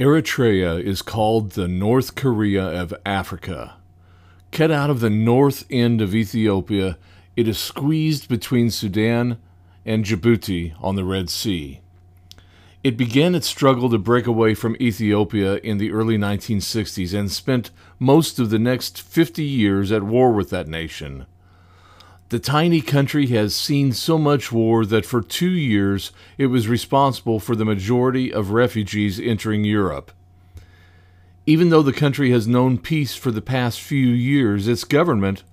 Eritrea is called the North Korea of Africa. Cut out of the north end of Ethiopia, it is squeezed between Sudan and Djibouti on the Red Sea. It began its struggle to break away from Ethiopia in the early 1960s and spent most of the next 50 years at war with that nation. The tiny country has seen so much war that for two years it was responsible for the majority of refugees entering Europe. Even though the country has known peace for the past few years, its government,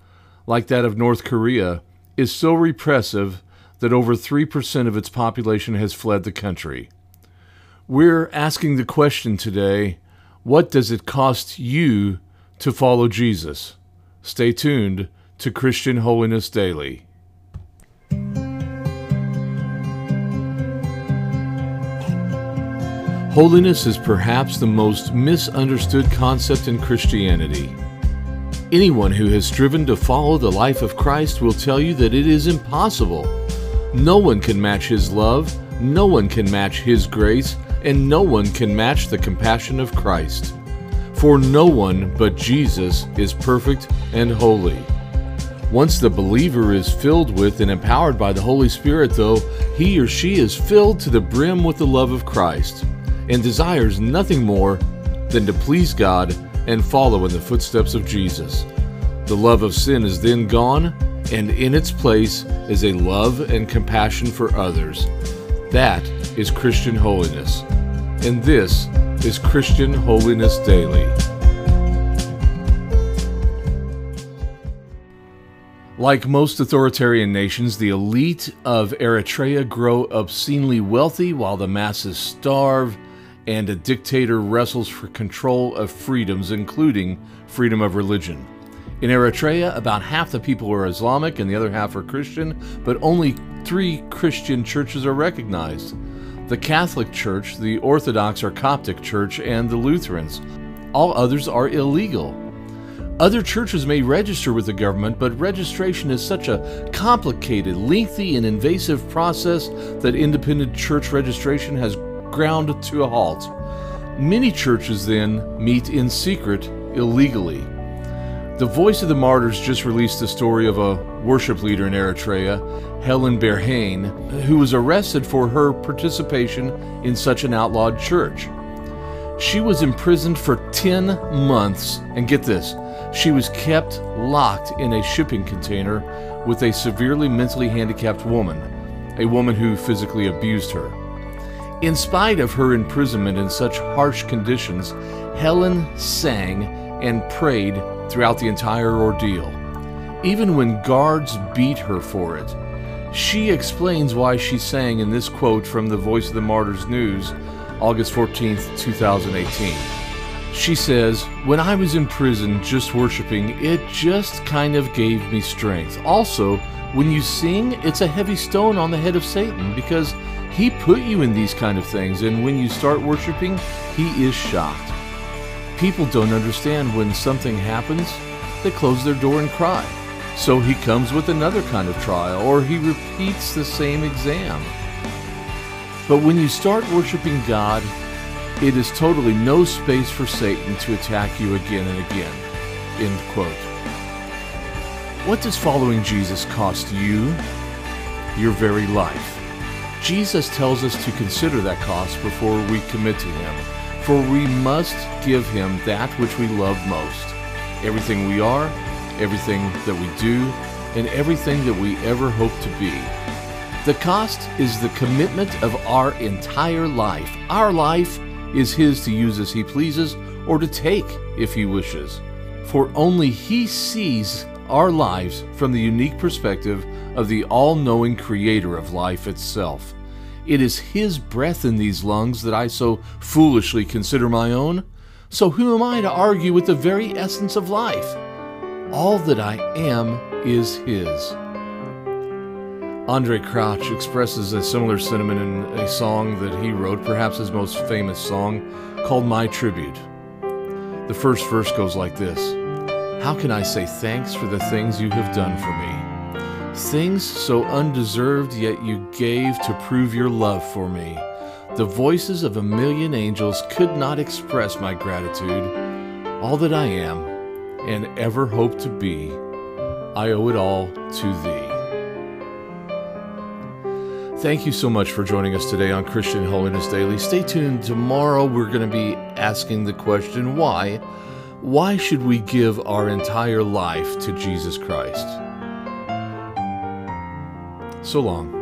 like that of North Korea, is so repressive that over 3% of its population has fled the country. We're asking the question today what does it cost you to follow Jesus? Stay tuned to Christian Holiness Daily. Holiness is perhaps the most misunderstood concept in Christianity. Anyone who has striven to follow the life of Christ will tell you that it is impossible. No one can match His love, no one can match His grace, and no one can match the compassion of Christ. For no one but Jesus is perfect and holy. Once the believer is filled with and empowered by the Holy Spirit, though, he or she is filled to the brim with the love of Christ and desires nothing more than to please God and follow in the footsteps of Jesus. The love of sin is then gone, and in its place is a love and compassion for others. That is Christian holiness. And this is Christian Holiness Daily. Like most authoritarian nations, the elite of Eritrea grow obscenely wealthy while the masses starve, and a dictator wrestles for control of freedoms, including freedom of religion. In Eritrea, about half the people are Islamic and the other half are Christian, but only three Christian churches are recognized the Catholic Church, the Orthodox or Coptic Church, and the Lutherans. All others are illegal. Other churches may register with the government, but registration is such a complicated, lengthy, and invasive process that independent church registration has ground to a halt. Many churches then meet in secret illegally. The Voice of the Martyrs just released the story of a worship leader in Eritrea, Helen Berhane, who was arrested for her participation in such an outlawed church. She was imprisoned for 10 months, and get this, she was kept locked in a shipping container with a severely mentally handicapped woman, a woman who physically abused her. In spite of her imprisonment in such harsh conditions, Helen sang and prayed throughout the entire ordeal, even when guards beat her for it. She explains why she sang in this quote from the Voice of the Martyrs News, August 14, 2018. She says, When I was in prison just worshiping, it just kind of gave me strength. Also, when you sing, it's a heavy stone on the head of Satan because he put you in these kind of things, and when you start worshiping, he is shocked. People don't understand when something happens, they close their door and cry. So he comes with another kind of trial, or he repeats the same exam. But when you start worshiping God, it is totally no space for Satan to attack you again and again. End quote. What does following Jesus cost you? Your very life. Jesus tells us to consider that cost before we commit to Him, for we must give Him that which we love most everything we are, everything that we do, and everything that we ever hope to be. The cost is the commitment of our entire life. Our life is His to use as He pleases or to take if He wishes. For only He sees our lives from the unique perspective of the all knowing Creator of life itself. It is His breath in these lungs that I so foolishly consider my own. So who am I to argue with the very essence of life? All that I am is His. Andraé Crouch expresses a similar sentiment in a song that he wrote, perhaps his most famous song, called My Tribute. The first verse goes like this How can I say thanks for the things you have done for me? Things so undeserved, yet you gave to prove your love for me. The voices of a million angels could not express my gratitude. All that I am and ever hope to be, I owe it all to Thee. Thank you so much for joining us today on Christian Holiness Daily. Stay tuned. Tomorrow we're going to be asking the question why? Why should we give our entire life to Jesus Christ? So long.